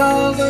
all the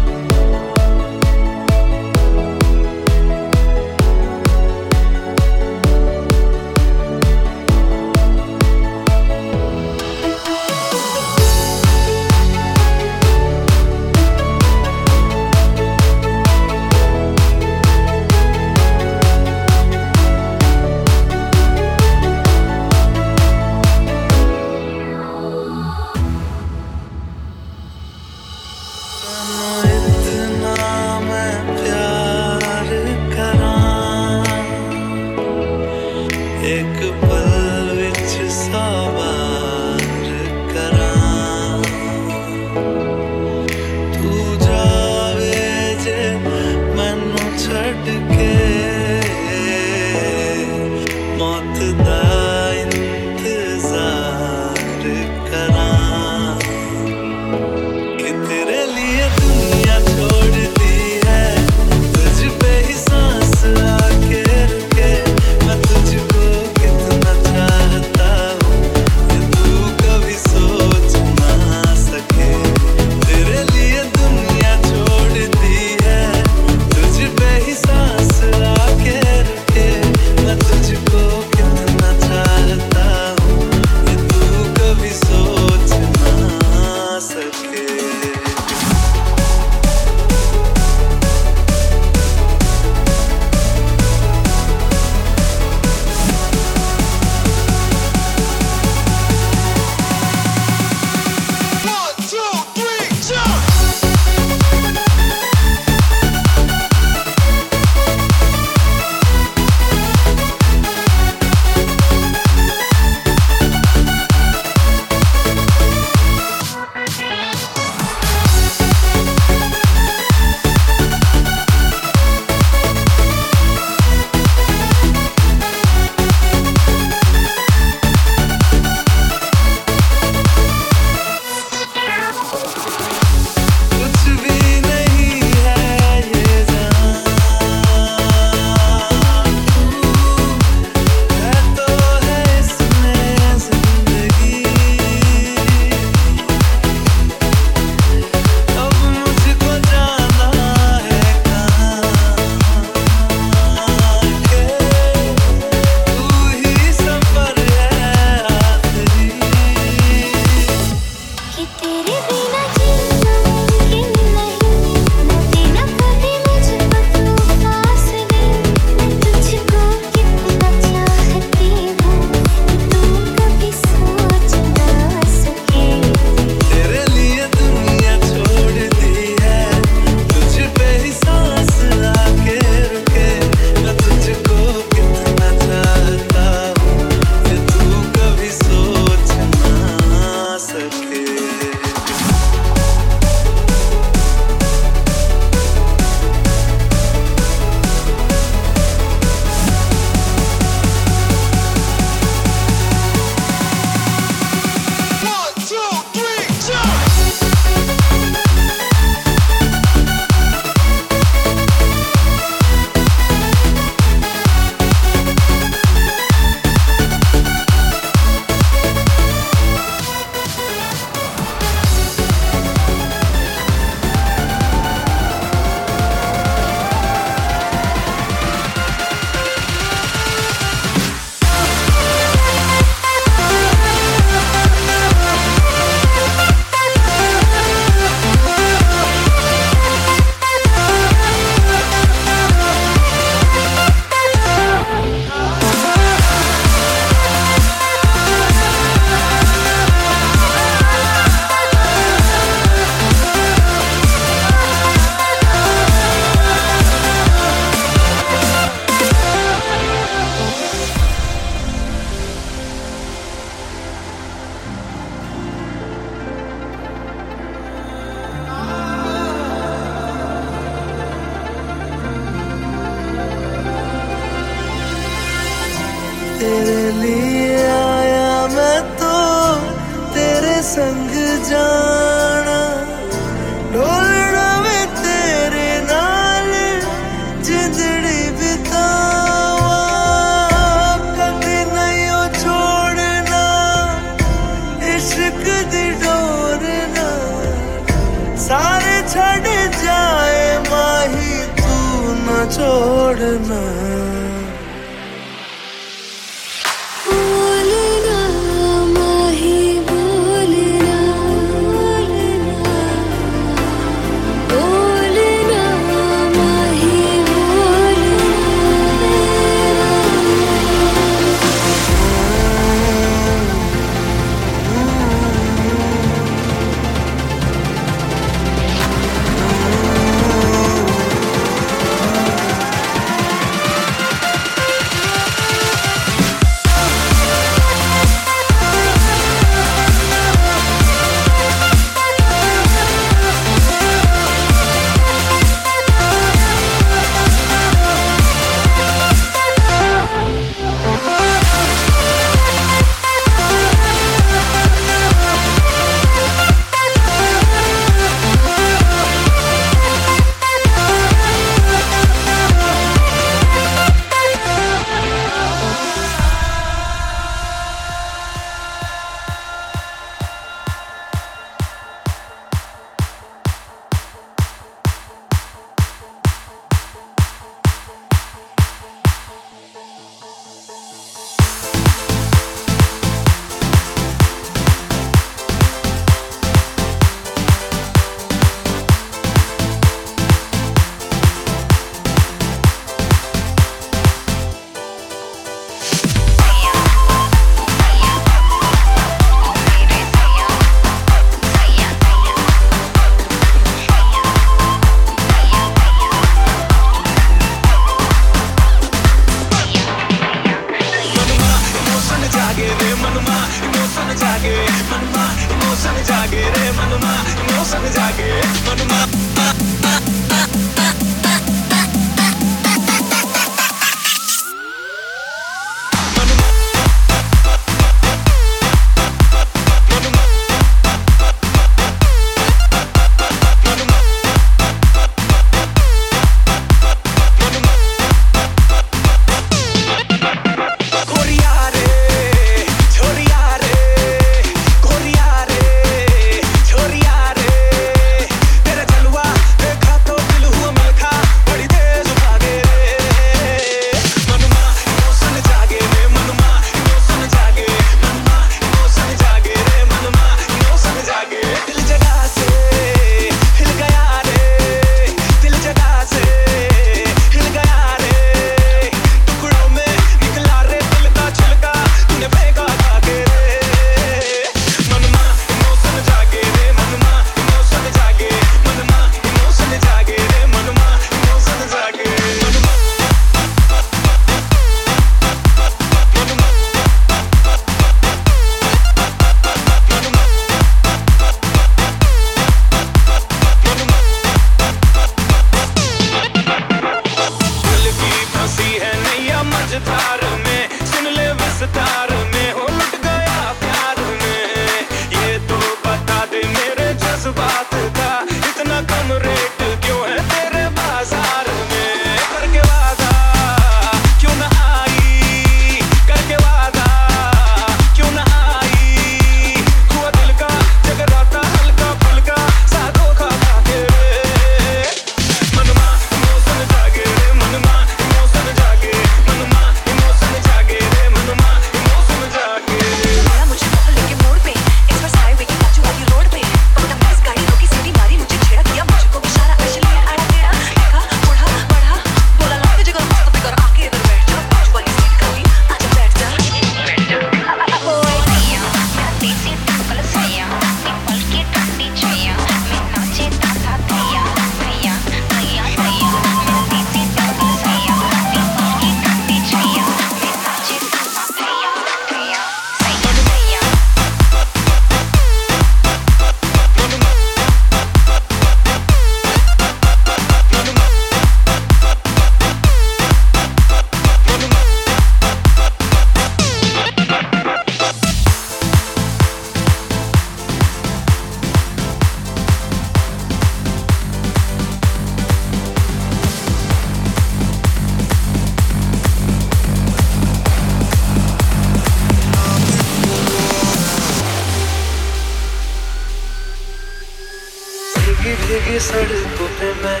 सड़कों पे मैं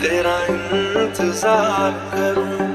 तेरा इंतज़ार करूँ।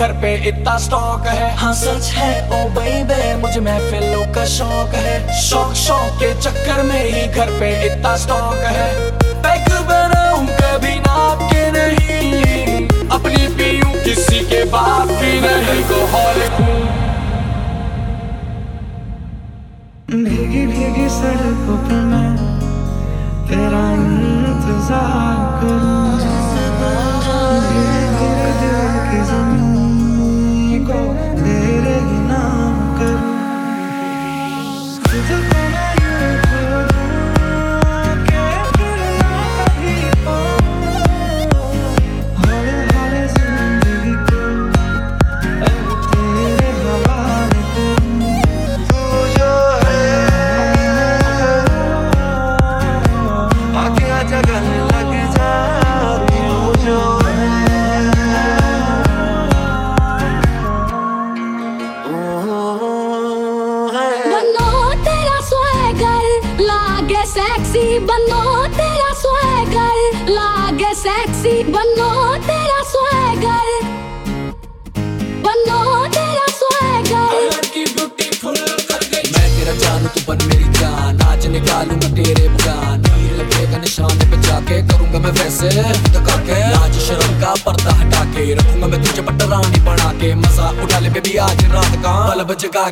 इतना स्टॉक है। हाँ सच है। ओ बेबे मुझे महफिलों का शौक है। शौक शौक के चक्कर में ही घर पे इतना स्टॉक है। पैक बनाऊँ कभी नाप के नहीं। अपनी पीऊं किसी के बाप की नहीं को हॉल भीगी भीगी सड़कों पे मैं तेरा इंतज़ार करूँ।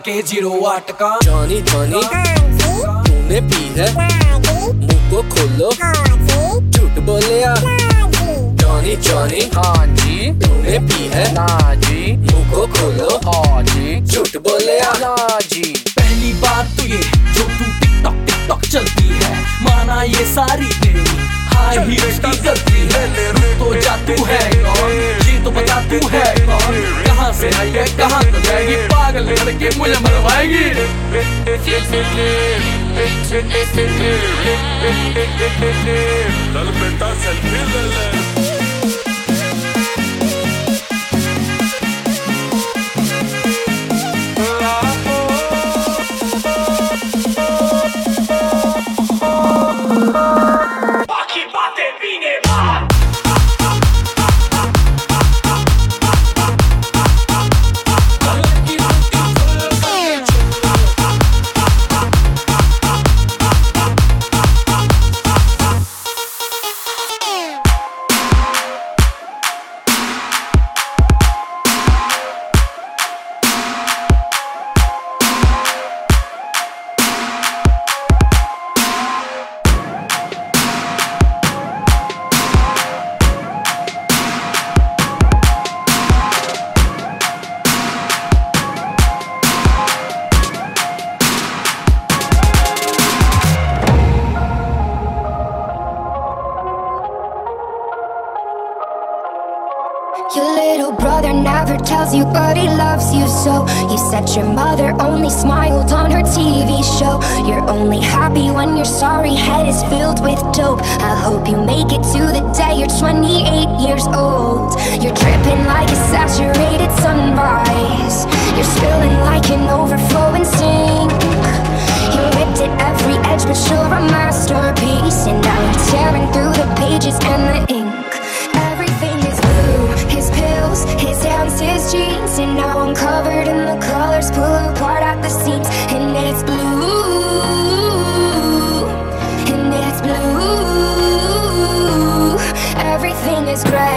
के ज़ीरो आठ का। जानी जानी de que voy a al pilele day you're 28 years old. You're dripping like a saturated sunrise. You're spilling like an overflowing sink. You ripped at every edge but you're a masterpiece. And now you're tearing through the pages and the ink. Everything is blue, his pills, his hands, his jeans. And now I'm covered in the colors, pull apart at the seams. And it's blue. is great.